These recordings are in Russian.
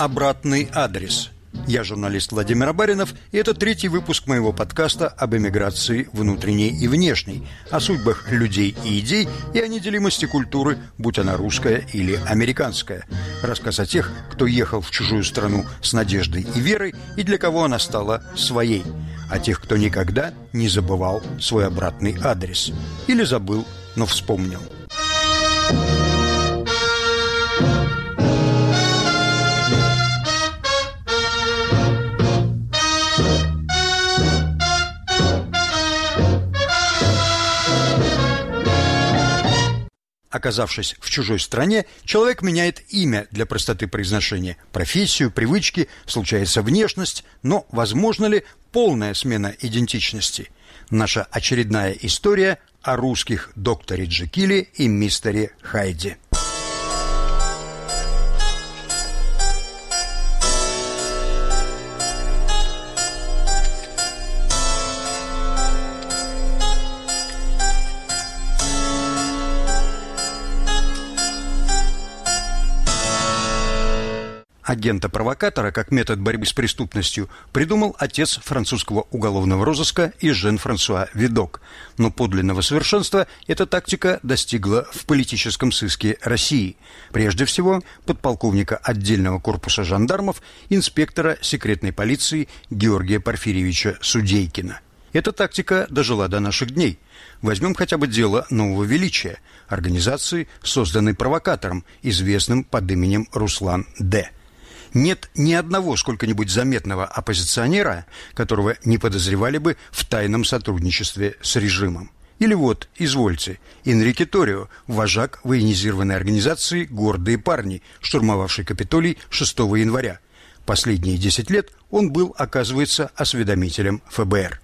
Обратный адрес. Я журналист Владимир Абаринов, и это третий выпуск моего подкаста об эмиграции внутренней и внешней, о судьбах людей и идей и о неделимости культуры, будь она русская или американская. Рассказ о тех, кто ехал в чужую страну с надеждой и верой, и для кого она стала своей. О тех, кто никогда не забывал свой обратный адрес. Или забыл, но вспомнил. Оказавшись в чужой стране, человек меняет имя для простоты произношения, профессию, привычки, случается внешность, но возможно ли полная смена идентичности? Наша очередная история о русских докторе Джекиле и мистере Хайде. Агента-провокатора как метод борьбы с преступностью придумал отец французского уголовного розыска и Жен-Франсуа Видок. Но подлинного совершенства эта тактика достигла в политическом сыске России. Прежде всего, подполковника отдельного корпуса жандармов, инспектора секретной полиции Георгия Порфирьевича Судейкина. Эта тактика дожила до наших дней. Возьмем хотя бы дело нового величия – организации, созданной провокатором, известным под именем Руслан Д нет ни одного сколько-нибудь заметного оппозиционера, которого не подозревали бы в тайном сотрудничестве с режимом. Или вот, извольте, Энрике Торио, вожак военизированной организации «Гордые парни», штурмовавший Капитолий 6 января. Последние 10 лет он был, оказывается, осведомителем ФБР.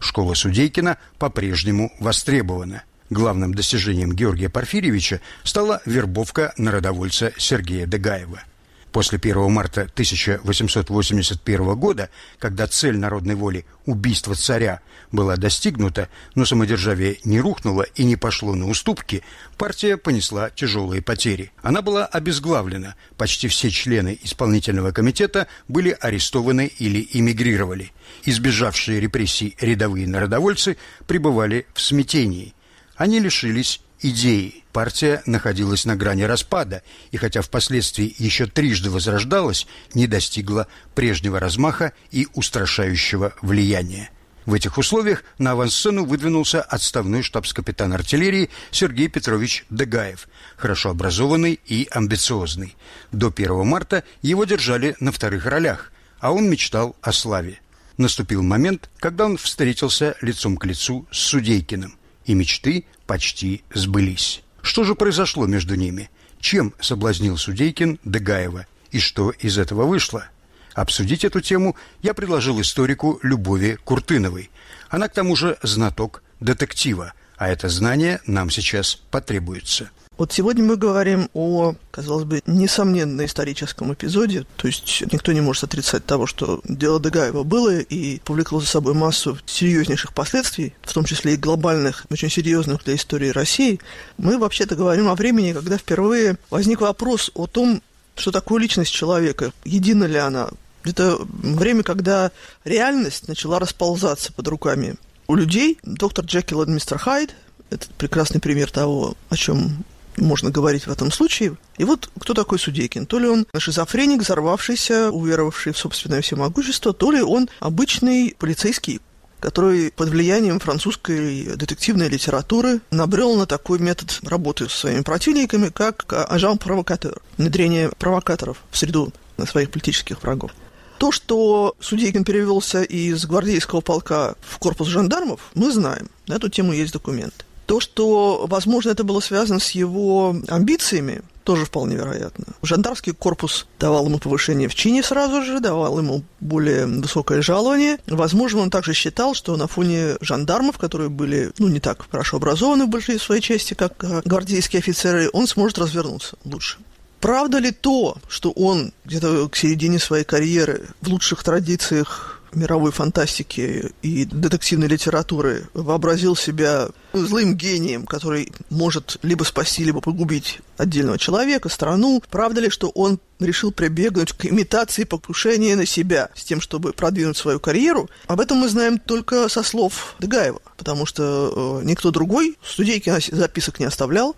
Школа Судейкина по-прежнему востребована. Главным достижением Георгия Порфирьевича стала вербовка народовольца Сергея Дегаева – После 1 марта 1881 года, когда цель народной воли – убийство царя – была достигнута, но самодержавие не рухнуло и не пошло на уступки, партия понесла тяжелые потери. Она была обезглавлена, почти все члены исполнительного комитета были арестованы или эмигрировали. Избежавшие репрессий рядовые народовольцы пребывали в смятении. Они лишились идеи. Партия находилась на грани распада, и хотя впоследствии еще трижды возрождалась, не достигла прежнего размаха и устрашающего влияния. В этих условиях на авансцену выдвинулся отставной штабс-капитан артиллерии Сергей Петрович Дегаев, хорошо образованный и амбициозный. До 1 марта его держали на вторых ролях, а он мечтал о славе. Наступил момент, когда он встретился лицом к лицу с Судейкиным и мечты почти сбылись. Что же произошло между ними? Чем соблазнил Судейкин Дегаева? И что из этого вышло? Обсудить эту тему я предложил историку Любови Куртыновой. Она, к тому же, знаток детектива, а это знание нам сейчас потребуется. Вот сегодня мы говорим о, казалось бы, несомненно историческом эпизоде. То есть никто не может отрицать того, что дело Дегаева было и повлекло за собой массу серьезнейших последствий, в том числе и глобальных, очень серьезных для истории России. Мы вообще-то говорим о времени, когда впервые возник вопрос о том, что такое личность человека, едина ли она. Это время, когда реальность начала расползаться под руками у людей. Доктор Джекил и мистер Хайд – это прекрасный пример того, о чем можно говорить в этом случае. И вот кто такой Судейкин? То ли он шизофреник, взорвавшийся, уверовавший в собственное всемогущество, то ли он обычный полицейский, который под влиянием французской детективной литературы набрел на такой метод работы с своими противниками, как ажан-провокатор, внедрение провокаторов в среду своих политических врагов. То, что Судейкин перевелся из гвардейского полка в корпус жандармов, мы знаем. На эту тему есть документы. То, что, возможно, это было связано с его амбициями, тоже вполне вероятно. Жандармский корпус давал ему повышение в чине сразу же, давал ему более высокое жалование. Возможно, он также считал, что на фоне жандармов, которые были, ну, не так хорошо образованы в большей своей части, как э, гвардейские офицеры, он сможет развернуться лучше. Правда ли то, что он где-то к середине своей карьеры в лучших традициях мировой фантастики и детективной литературы вообразил себя злым гением, который может либо спасти, либо погубить отдельного человека, страну. Правда ли, что он решил прибегнуть к имитации покушения на себя с тем, чтобы продвинуть свою карьеру? Об этом мы знаем только со слов Дегаева, потому что э, никто другой Судейкин записок не оставлял,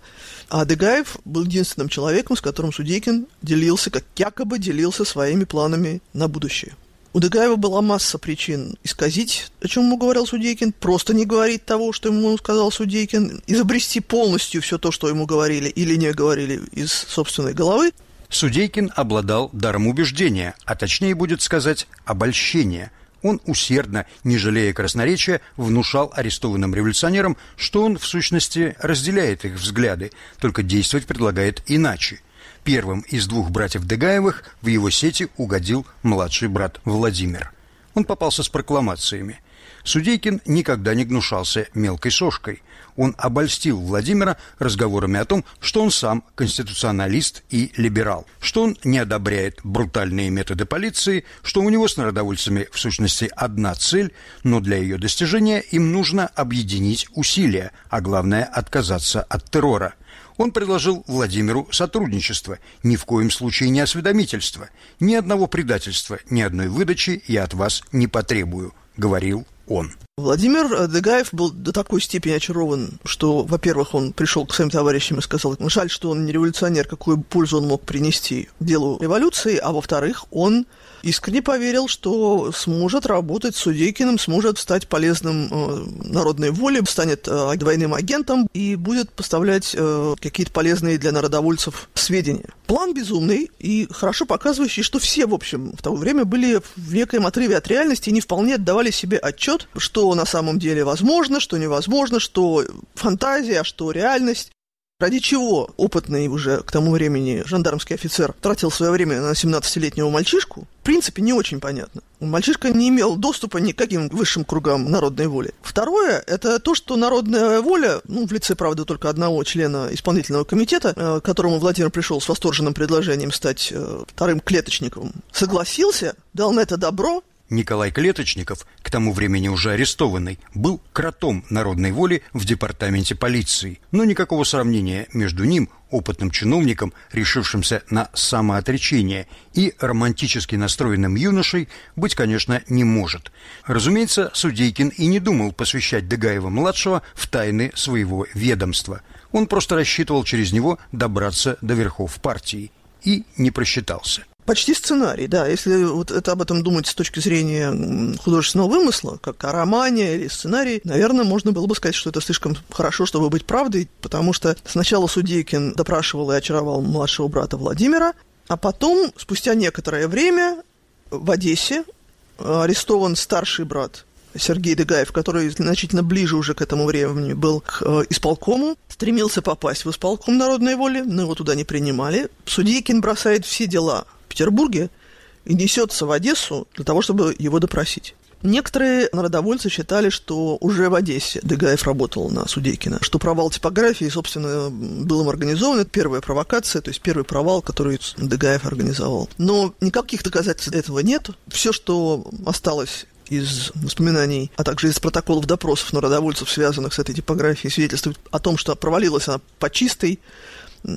а Дегаев был единственным человеком, с которым Судейкин делился, как якобы делился своими планами на будущее. У Дегаева была масса причин исказить, о чем ему говорил Судейкин, просто не говорить того, что ему сказал Судейкин, изобрести полностью все то, что ему говорили или не говорили из собственной головы. Судейкин обладал даром убеждения, а точнее будет сказать обольщения. Он усердно, не жалея красноречия, внушал арестованным революционерам, что он в сущности разделяет их взгляды, только действовать предлагает иначе. Первым из двух братьев Дегаевых в его сети угодил младший брат Владимир. Он попался с прокламациями. Судейкин никогда не гнушался мелкой сошкой. Он обольстил Владимира разговорами о том, что он сам конституционалист и либерал, что он не одобряет брутальные методы полиции, что у него с народовольцами в сущности одна цель, но для ее достижения им нужно объединить усилия, а главное отказаться от террора – он предложил Владимиру сотрудничество, ни в коем случае не осведомительство. Ни одного предательства, ни одной выдачи я от вас не потребую, говорил он. Владимир Дегаев был до такой степени очарован, что, во-первых, он пришел к своим товарищам и сказал, жаль, что он не революционер, какую пользу он мог принести делу революции, а во-вторых, он искренне поверил, что сможет работать с Судейкиным, сможет стать полезным э, народной воле, станет э, двойным агентом и будет поставлять э, какие-то полезные для народовольцев сведения. План безумный и хорошо показывающий, что все, в общем, в то время были в некоем отрыве от реальности и не вполне отдавали себе отчет, что на самом деле возможно, что невозможно, что фантазия, что реальность. Ради чего опытный уже к тому времени жандармский офицер тратил свое время на 17-летнего мальчишку, в принципе, не очень понятно. Мальчишка не имел доступа ни к каким высшим кругам народной воли. Второе, это то, что народная воля, ну, в лице, правда, только одного члена исполнительного комитета, э, к которому Владимир пришел с восторженным предложением стать э, вторым клеточником, согласился, дал на это добро, Николай Клеточников, к тому времени уже арестованный, был кротом народной воли в департаменте полиции. Но никакого сравнения между ним, опытным чиновником, решившимся на самоотречение, и романтически настроенным юношей быть, конечно, не может. Разумеется, Судейкин и не думал посвящать Дегаева-младшего в тайны своего ведомства. Он просто рассчитывал через него добраться до верхов партии. И не просчитался. Почти сценарий, да. Если вот это об этом думать с точки зрения художественного вымысла, как о романе или сценарии, наверное, можно было бы сказать, что это слишком хорошо, чтобы быть правдой, потому что сначала Судейкин допрашивал и очаровал младшего брата Владимира, а потом, спустя некоторое время, в Одессе арестован старший брат Сергей Дегаев, который значительно ближе уже к этому времени был к э, исполкому, стремился попасть в исполком народной воли, но его туда не принимали. Судейкин бросает все дела Петербурге и несется в Одессу для того, чтобы его допросить. Некоторые народовольцы считали, что уже в Одессе Дегаев работал на Судейкина, что провал типографии, собственно, был им организован. Это первая провокация, то есть первый провал, который Дегаев организовал. Но никаких доказательств этого нет. Все, что осталось из воспоминаний, а также из протоколов допросов народовольцев, связанных с этой типографией, свидетельствует о том, что провалилась она по чистой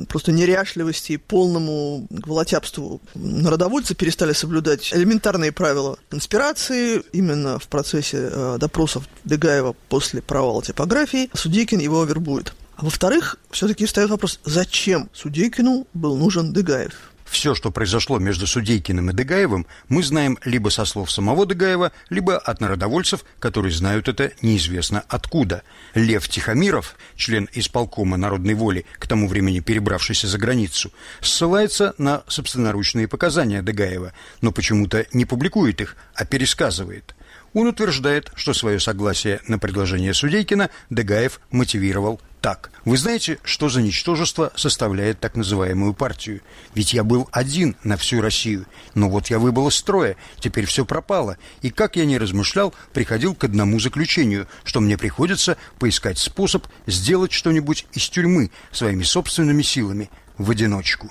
просто неряшливости и полному волотябству народовольцы перестали соблюдать элементарные правила конспирации именно в процессе э, допросов Дегаева после провала типографии. Судейкин его вербует. А во-вторых, все-таки встает вопрос, зачем Судейкину был нужен Дегаев? Все, что произошло между Судейкиным и Дегаевым, мы знаем либо со слов самого Дегаева, либо от народовольцев, которые знают это неизвестно откуда. Лев Тихомиров, член исполкома народной воли, к тому времени перебравшийся за границу, ссылается на собственноручные показания Дегаева, но почему-то не публикует их, а пересказывает. Он утверждает, что свое согласие на предложение Судейкина Дегаев мотивировал так. Вы знаете, что за ничтожество составляет так называемую партию? Ведь я был один на всю Россию. Но вот я выбыл из строя, теперь все пропало. И как я не размышлял, приходил к одному заключению, что мне приходится поискать способ сделать что-нибудь из тюрьмы своими собственными силами, в одиночку.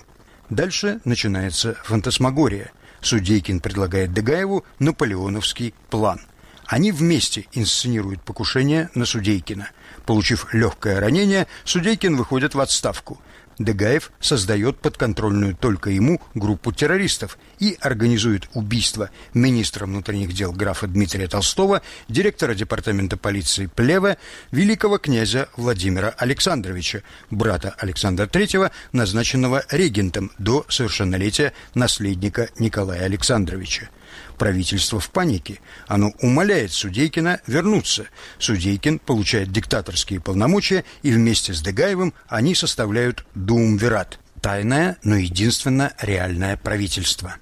Дальше начинается фантасмагория. Судейкин предлагает Дегаеву наполеоновский план. Они вместе инсценируют покушение на Судейкина. Получив легкое ранение, Судейкин выходит в отставку. Дегаев создает подконтрольную только ему группу террористов и организует убийство министра внутренних дел графа Дмитрия Толстого, директора департамента полиции Плева, великого князя Владимира Александровича, брата Александра III, назначенного регентом до совершеннолетия наследника Николая Александровича. Правительство в панике. Оно умоляет Судейкина вернуться. Судейкин получает диктаторские полномочия, и вместе с Дегаевым они составляют Думвират – тайное, но единственно реальное правительство.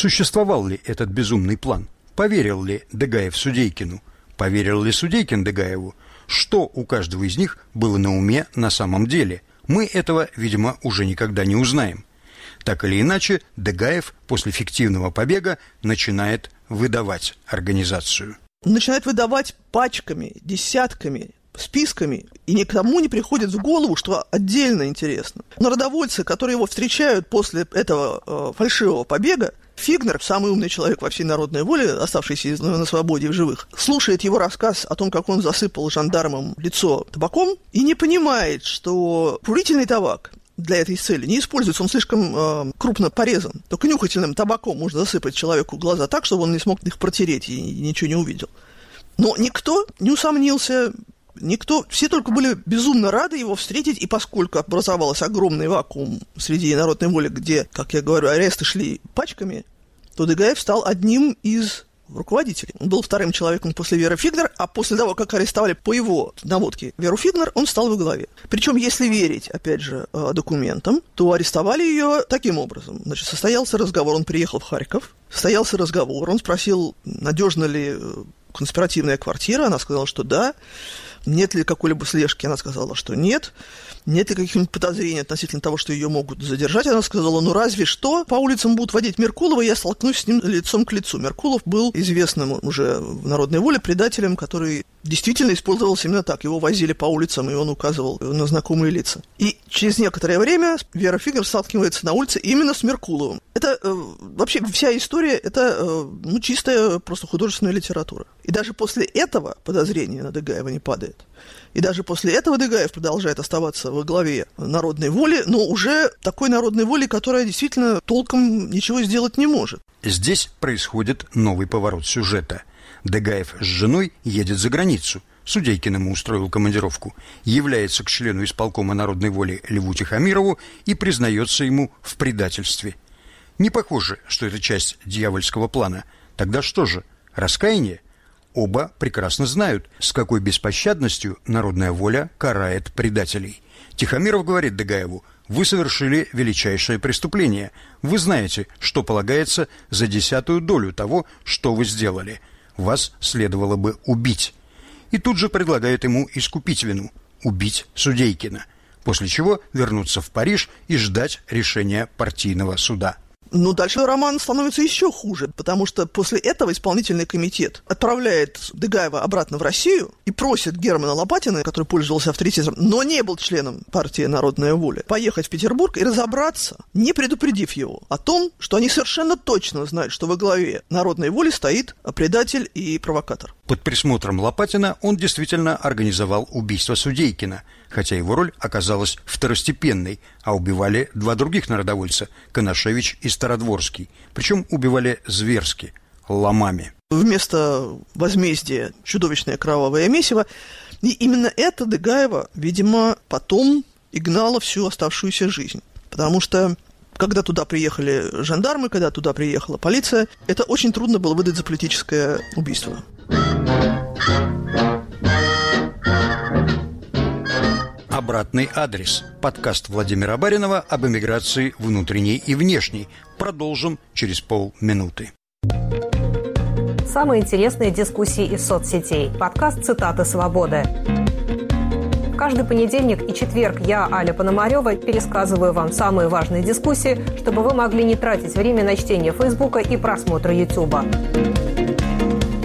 Существовал ли этот безумный план? Поверил ли Дегаев Судейкину? Поверил ли Судейкин Дегаеву? Что у каждого из них было на уме на самом деле? Мы этого, видимо, уже никогда не узнаем. Так или иначе, Дегаев после фиктивного побега начинает выдавать организацию. Начинает выдавать пачками, десятками, списками, и никому не приходит в голову, что отдельно интересно. Народовольцы, которые его встречают после этого э, фальшивого побега, Фигнер, самый умный человек во всей народной воле, оставшийся на свободе в живых, слушает его рассказ о том, как он засыпал жандармам лицо табаком, и не понимает, что курительный табак для этой цели не используется, он слишком э, крупно порезан. Только нюхательным табаком можно засыпать человеку глаза так, чтобы он не смог их протереть и ничего не увидел. Но никто не усомнился, Никто, все только были безумно рады его встретить, и поскольку образовался огромный вакуум среди народной воли, где, как я говорю, аресты шли пачками, то Дегаев стал одним из руководителей. Он был вторым человеком после Веры Фигнер, а после того, как арестовали по его наводке Веру Фигнер, он стал во главе. Причем, если верить, опять же, э, документам, то арестовали ее таким образом. Значит, состоялся разговор, он приехал в Харьков, состоялся разговор, он спросил, надежна ли э, конспиративная квартира, она сказала, что да. Нет ли какой-либо слежки? Она сказала, что нет. Нет ли каких-нибудь подозрений относительно того, что ее могут задержать? Она сказала, ну разве что по улицам будут водить Меркулова, я столкнусь с ним лицом к лицу. Меркулов был известным уже в народной воле предателем, который действительно использовался именно так. Его возили по улицам, и он указывал на знакомые лица. И через некоторое время Вера Фигер сталкивается на улице именно с Меркуловым. Это э, вообще вся история, это э, ну, чистая просто художественная литература. И даже после этого подозрение на Дегаева не падает. И даже после этого Дегаев продолжает оставаться во главе народной воли, но уже такой народной воли, которая действительно толком ничего сделать не может. Здесь происходит новый поворот сюжета. Дегаев с женой едет за границу. Судейкин ему устроил командировку, является к члену исполкома народной воли Льву Тихомирову и признается ему в предательстве. Не похоже, что это часть дьявольского плана. Тогда что же, раскаяние? Оба прекрасно знают, с какой беспощадностью народная воля карает предателей. Тихомиров говорит Дегаеву, вы совершили величайшее преступление. Вы знаете, что полагается за десятую долю того, что вы сделали. Вас следовало бы убить. И тут же предлагает ему искупить вину, убить Судейкина, после чего вернуться в Париж и ждать решения партийного суда. Ну, дальше роман становится еще хуже, потому что после этого исполнительный комитет отправляет Дегаева обратно в Россию и просит Германа Лопатина, который пользовался авторитетом, но не был членом партии «Народная воля», поехать в Петербург и разобраться, не предупредив его о том, что они совершенно точно знают, что во главе «Народной воли» стоит предатель и провокатор. Под присмотром Лопатина он действительно организовал убийство Судейкина, хотя его роль оказалась второстепенной, а убивали два других народовольца – Коношевич и Стародворский. Причем убивали зверски, ломами. Вместо возмездия чудовищное кровавое месиво. И именно это Дегаева, видимо, потом и гнало всю оставшуюся жизнь. Потому что когда туда приехали жандармы, когда туда приехала полиция, это очень трудно было выдать за политическое убийство. Обратный адрес. Подкаст Владимира Баринова об эмиграции внутренней и внешней. Продолжим через полминуты. Самые интересные дискуссии из соцсетей. Подкаст «Цитаты свободы». Каждый понедельник и четверг я, Аля Пономарева, пересказываю вам самые важные дискуссии, чтобы вы могли не тратить время на чтение Фейсбука и просмотра Ютуба.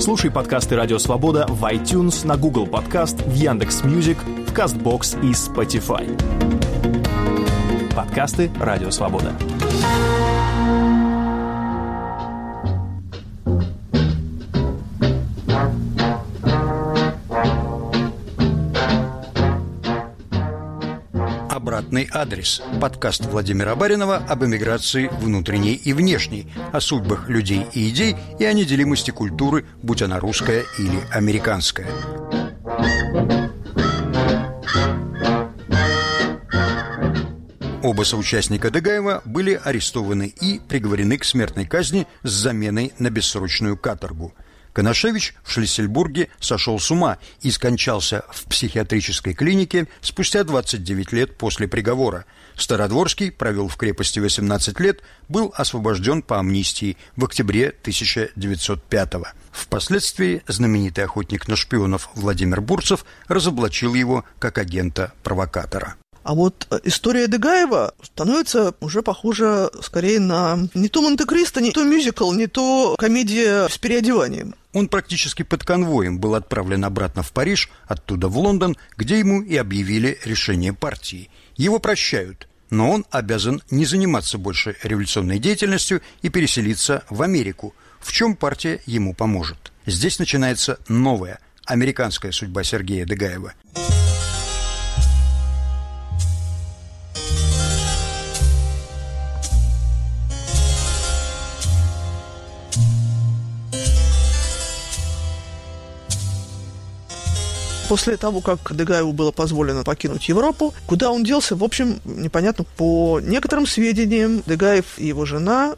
Слушай подкасты «Радио Свобода» в iTunes, на Google Podcast, в Яндекс.Music, Castbox и Spotify. Подкасты «Радио Свобода». обратный адрес. Подкаст Владимира Баринова об эмиграции внутренней и внешней, о судьбах людей и идей и о неделимости культуры, будь она русская или американская. Оба соучастника Дегаева были арестованы и приговорены к смертной казни с заменой на бессрочную каторгу – Коношевич в Шлиссельбурге сошел с ума и скончался в психиатрической клинике спустя 29 лет после приговора. Стародворский провел в крепости 18 лет, был освобожден по амнистии в октябре 1905 -го. Впоследствии знаменитый охотник на шпионов Владимир Бурцев разоблачил его как агента-провокатора. А вот э, история Дегаева становится уже похожа скорее на не то Монте-Кристо, не то мюзикл, не то комедия с переодеванием. Он практически под конвоем был отправлен обратно в Париж, оттуда в Лондон, где ему и объявили решение партии. Его прощают, но он обязан не заниматься больше революционной деятельностью и переселиться в Америку, в чем партия ему поможет. Здесь начинается новая американская судьба Сергея Дегаева – После того, как Дегаеву было позволено покинуть Европу, куда он делся, в общем, непонятно. По некоторым сведениям, Дегаев и его жена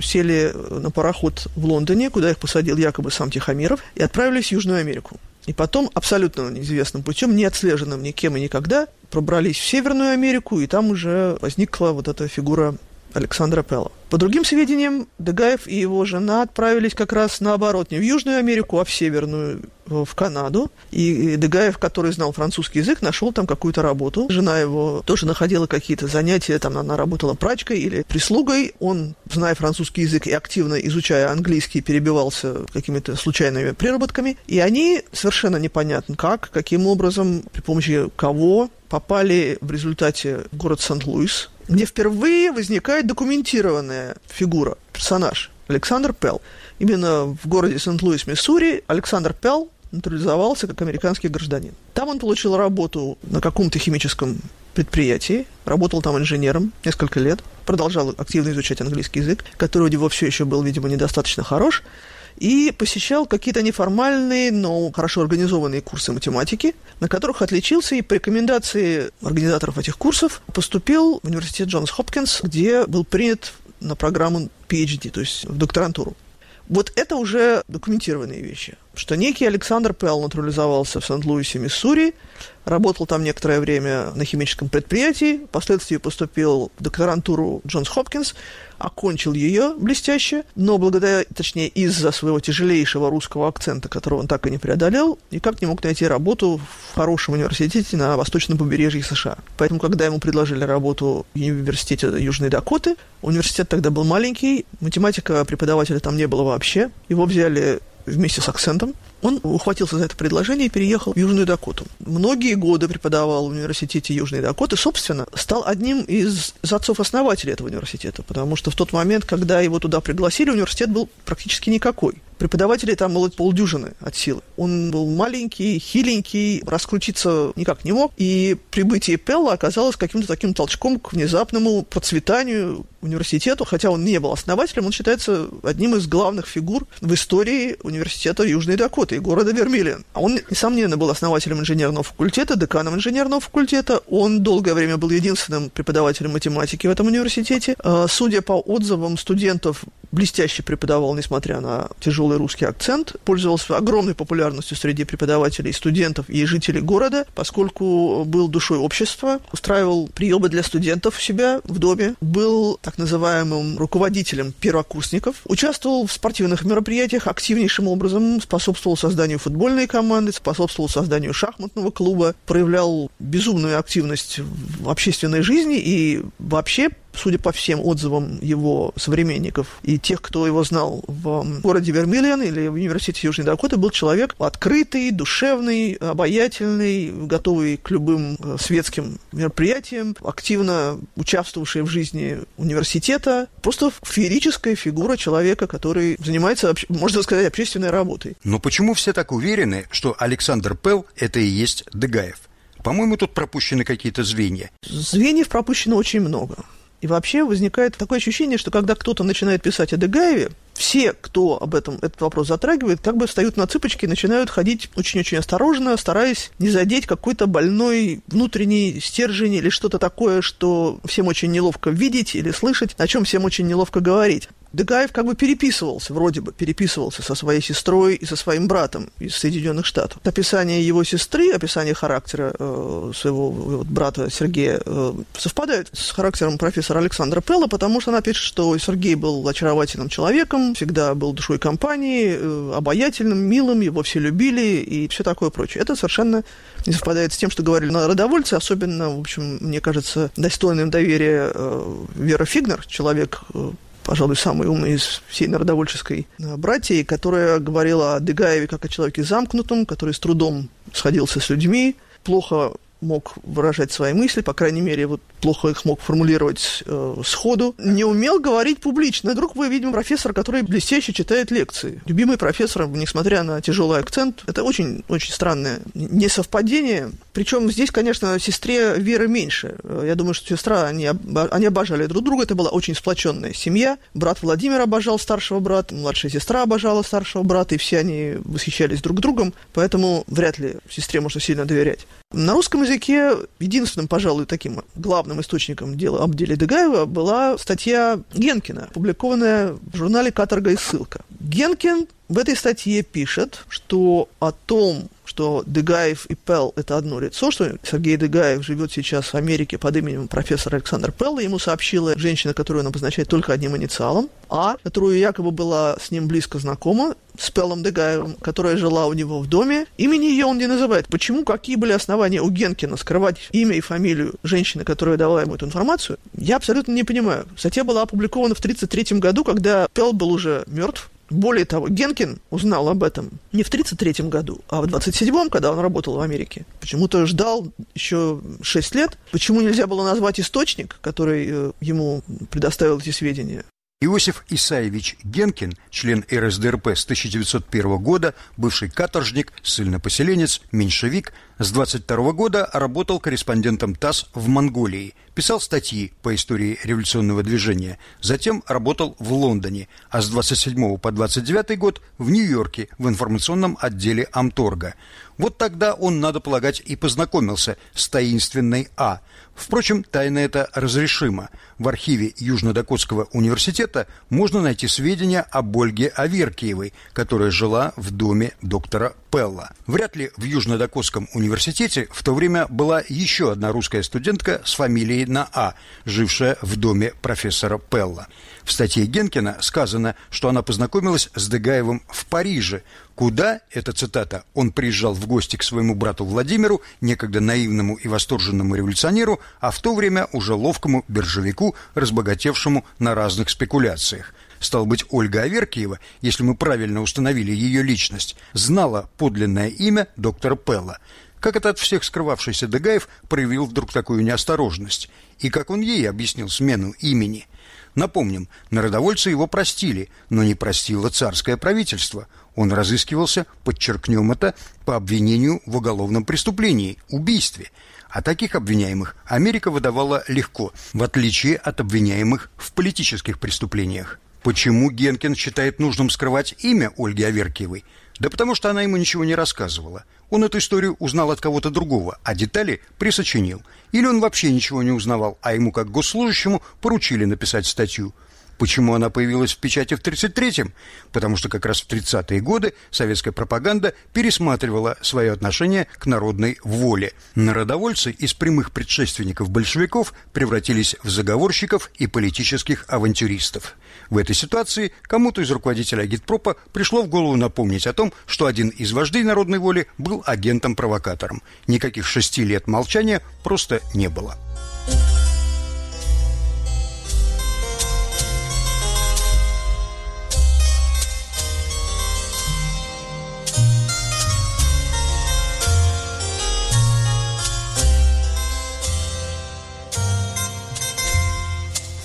сели на пароход в Лондоне, куда их посадил якобы сам Тихомиров, и отправились в Южную Америку. И потом, абсолютно неизвестным путем, не отслеженным никем и никогда, пробрались в Северную Америку, и там уже возникла вот эта фигура Александра Пелла. По другим сведениям, Дегаев и его жена отправились как раз наоборот, не в Южную Америку, а в Северную, в Канаду. И Дегаев, который знал французский язык, нашел там какую-то работу. Жена его тоже находила какие-то занятия, там она работала прачкой или прислугой. Он, зная французский язык и активно изучая английский, перебивался какими-то случайными приработками. И они совершенно непонятно как, каким образом, при помощи кого попали в результате в город Сент-Луис, где впервые возникает документированная фигура, персонаж Александр Пелл. Именно в городе Сент-Луис, Миссури, Александр Пелл натурализовался как американский гражданин. Там он получил работу на каком-то химическом предприятии, работал там инженером несколько лет, продолжал активно изучать английский язык, который у него все еще был, видимо, недостаточно хорош, и посещал какие-то неформальные, но хорошо организованные курсы математики, на которых отличился и по рекомендации организаторов этих курсов поступил в университет Джонс Хопкинс, где был принят на программу PhD, то есть в докторантуру. Вот это уже документированные вещи, что некий Александр Пелл натурализовался в Сент-Луисе, Миссури, работал там некоторое время на химическом предприятии, впоследствии поступил в докторантуру Джонс Хопкинс, окончил ее блестяще, но благодаря, точнее, из-за своего тяжелейшего русского акцента, которого он так и не преодолел, никак не мог найти работу в хорошем университете на восточном побережье США. Поэтому, когда ему предложили работу в университете Южной Дакоты, университет тогда был маленький, математика преподавателя там не было вообще, его взяли вместе с акцентом, он ухватился за это предложение и переехал в Южную Дакоту. Многие годы преподавал в университете Южной Дакоты, собственно, стал одним из отцов-основателей этого университета, потому что в тот момент, когда его туда пригласили, университет был практически никакой. Преподавателей там было полдюжины от силы. Он был маленький, хиленький, раскрутиться никак не мог. И прибытие Пелла оказалось каким-то таким толчком к внезапному процветанию университету, хотя он не был основателем, он считается одним из главных фигур в истории университета Южной Дакоты и города Вермилиан. А он, несомненно, был основателем инженерного факультета, деканом инженерного факультета. Он долгое время был единственным преподавателем математики в этом университете. А, судя по отзывам студентов, блестяще преподавал, несмотря на тяжелый русский акцент, пользовался огромной популярностью среди преподавателей, студентов и жителей города, поскольку был душой общества, устраивал приемы для студентов у себя в доме, был так называемым руководителем первокурсников, участвовал в спортивных мероприятиях активнейшим образом, способствовал созданию футбольной команды, способствовал созданию шахматного клуба, проявлял безумную активность в общественной жизни и вообще судя по всем отзывам его современников и тех, кто его знал в городе Вермиллиан или в университете Южной Дакоты, был человек открытый, душевный, обаятельный, готовый к любым э, светским мероприятиям, активно участвовавший в жизни университета. Просто феерическая фигура человека, который занимается, можно сказать, общественной работой. Но почему все так уверены, что Александр Пел – это и есть Дегаев? По-моему, тут пропущены какие-то звенья. Звеньев пропущено очень много. И вообще возникает такое ощущение, что когда кто-то начинает писать о Дегаеве, все, кто об этом этот вопрос затрагивает, как бы встают на цыпочки и начинают ходить очень-очень осторожно, стараясь не задеть какой-то больной внутренний стержень или что-то такое, что всем очень неловко видеть или слышать, о чем всем очень неловко говорить. Дегаев как бы переписывался, вроде бы переписывался со своей сестрой и со своим братом из Соединенных Штатов. Описание его сестры, описание характера э, своего вот, брата Сергея э, совпадает с характером профессора Александра Пелла, потому что она пишет, что Сергей был очаровательным человеком, всегда был душой компании, э, обаятельным, милым, его все любили и все такое прочее. Это совершенно не совпадает с тем, что говорили на родовольцы, особенно, в общем, мне кажется, достойным доверия э, Вера Фигнер, человек э, пожалуй, самый умный из всей народовольческой э, братьи, которая говорила о Дегаеве как о человеке замкнутом, который с трудом сходился с людьми, плохо мог выражать свои мысли, по крайней мере, вот плохо их мог формулировать э, сходу, не умел говорить публично. И вдруг вы, видимо, профессор, который блестяще читает лекции. Любимый профессор, несмотря на тяжелый акцент, это очень-очень странное несовпадение. Причем здесь, конечно, сестре веры меньше. Я думаю, что сестра, они, они обожали друг друга, это была очень сплоченная семья. Брат Владимир обожал старшего брата, младшая сестра обожала старшего брата, и все они восхищались друг другом, поэтому вряд ли сестре можно сильно доверять. На русском языке единственным, пожалуй, таким главным источником дела об деле Дегаева была статья Генкина, опубликованная в журнале «Каторга и ссылка». Генкин в этой статье пишет, что о том, что Дегаев и Пел – это одно лицо, что Сергей Дегаев живет сейчас в Америке под именем профессора Александр Пелл, ему сообщила женщина, которую он обозначает только одним инициалом, А, которую якобы была с ним близко знакома, с Пеллом Дегаевым, которая жила у него в доме. Имени ее он не называет. Почему, какие были основания у Генкина скрывать имя и фамилию женщины, которая дала ему эту информацию, я абсолютно не понимаю. Статья была опубликована в 1933 году, когда Пелл был уже мертв, более того, Генкин узнал об этом не в 1933 году, а в 1927, когда он работал в Америке. Почему-то ждал еще 6 лет. Почему нельзя было назвать источник, который э, ему предоставил эти сведения? Иосиф Исаевич Генкин, член РСДРП с 1901 года, бывший каторжник, ссыльнопоселенец, меньшевик, с 22 года работал корреспондентом ТАСС в Монголии, писал статьи по истории революционного движения, затем работал в Лондоне, а с 27 по 29 год в Нью-Йорке в информационном отделе Амторга. Вот тогда он, надо полагать, и познакомился с таинственной А – Впрочем, тайна эта разрешима. В архиве Южно-Дакотского университета можно найти сведения об Ольге Аверкиевой, которая жила в доме доктора Пелла. Вряд ли в Южно-Дакотском университете в то время была еще одна русская студентка с фамилией на А, жившая в доме профессора Пелла. В статье Генкина сказано, что она познакомилась с Дегаевым в Париже, куда, это цитата, он приезжал в гости к своему брату Владимиру, некогда наивному и восторженному революционеру, а в то время уже ловкому биржевику, разбогатевшему на разных спекуляциях. Стал быть, Ольга Аверкиева, если мы правильно установили ее личность, знала подлинное имя доктора Пелла. Как это от всех скрывавшийся Дегаев проявил вдруг такую неосторожность? И как он ей объяснил смену имени – Напомним, народовольцы его простили, но не простило царское правительство. Он разыскивался, подчеркнем это, по обвинению в уголовном преступлении – убийстве. А таких обвиняемых Америка выдавала легко, в отличие от обвиняемых в политических преступлениях. Почему Генкин считает нужным скрывать имя Ольги Аверкиевой? Да потому что она ему ничего не рассказывала. Он эту историю узнал от кого-то другого, а детали присочинил. Или он вообще ничего не узнавал, а ему как госслужащему поручили написать статью. Почему она появилась в печати в 1933-м? Потому что как раз в 30-е годы советская пропаганда пересматривала свое отношение к народной воле. Народовольцы из прямых предшественников большевиков превратились в заговорщиков и политических авантюристов. В этой ситуации кому-то из руководителей агитпропа пришло в голову напомнить о том, что один из вождей народной воли был агентом-провокатором. Никаких шести лет молчания просто не было.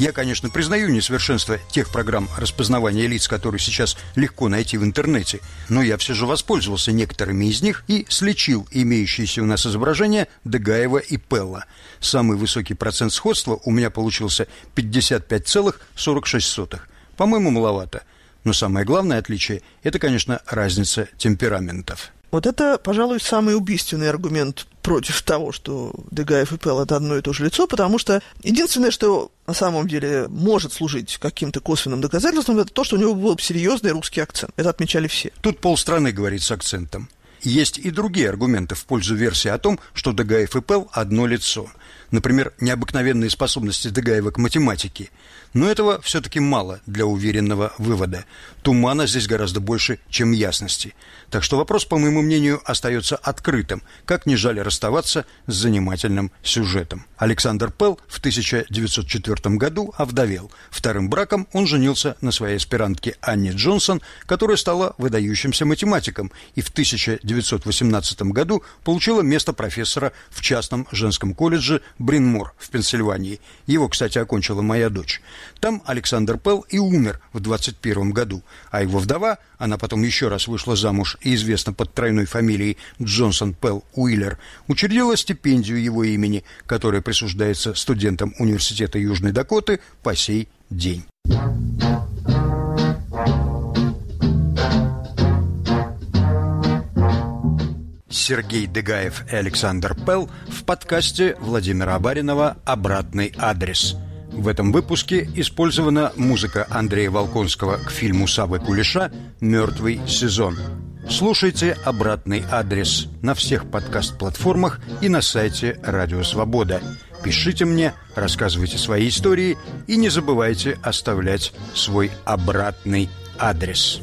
Я, конечно, признаю несовершенство тех программ распознавания лиц, которые сейчас легко найти в интернете, но я все же воспользовался некоторыми из них и слечил имеющиеся у нас изображения Дегаева и Пелла. Самый высокий процент сходства у меня получился 55,46. По-моему, маловато. Но самое главное отличие – это, конечно, разница темпераментов. Вот это, пожалуй, самый убийственный аргумент против того, что Дегаев и Пел – это одно и то же лицо, потому что единственное, что на самом деле может служить каким-то косвенным доказательством, это то, что у него был серьезный русский акцент. Это отмечали все. Тут полстраны говорит с акцентом. Есть и другие аргументы в пользу версии о том, что Дегаев и Пел – одно лицо. Например, необыкновенные способности Дегаева к математике – но этого все-таки мало для уверенного вывода. Тумана здесь гораздо больше, чем ясности. Так что вопрос, по моему мнению, остается открытым, как не жаль расставаться с занимательным сюжетом. Александр Пелл в 1904 году овдовел. Вторым браком он женился на своей аспирантке Анне Джонсон, которая стала выдающимся математиком и в 1918 году получила место профессора в частном женском колледже Бринмор в Пенсильвании. Его, кстати, окончила моя дочь. Там Александр Пелл и умер в 21 году, а его вдова, она потом еще раз вышла замуж и известна под тройной фамилией Джонсон Пелл Уиллер, учредила стипендию его имени, которая присуждается студентам Университета Южной Дакоты по сей день. Сергей Дегаев и Александр Пелл в подкасте Владимира Абаринова «Обратный адрес». В этом выпуске использована музыка Андрея Волконского к фильму Савы Кулеша «Мертвый сезон». Слушайте обратный адрес на всех подкаст-платформах и на сайте Радио Свобода. Пишите мне, рассказывайте свои истории и не забывайте оставлять свой обратный адрес.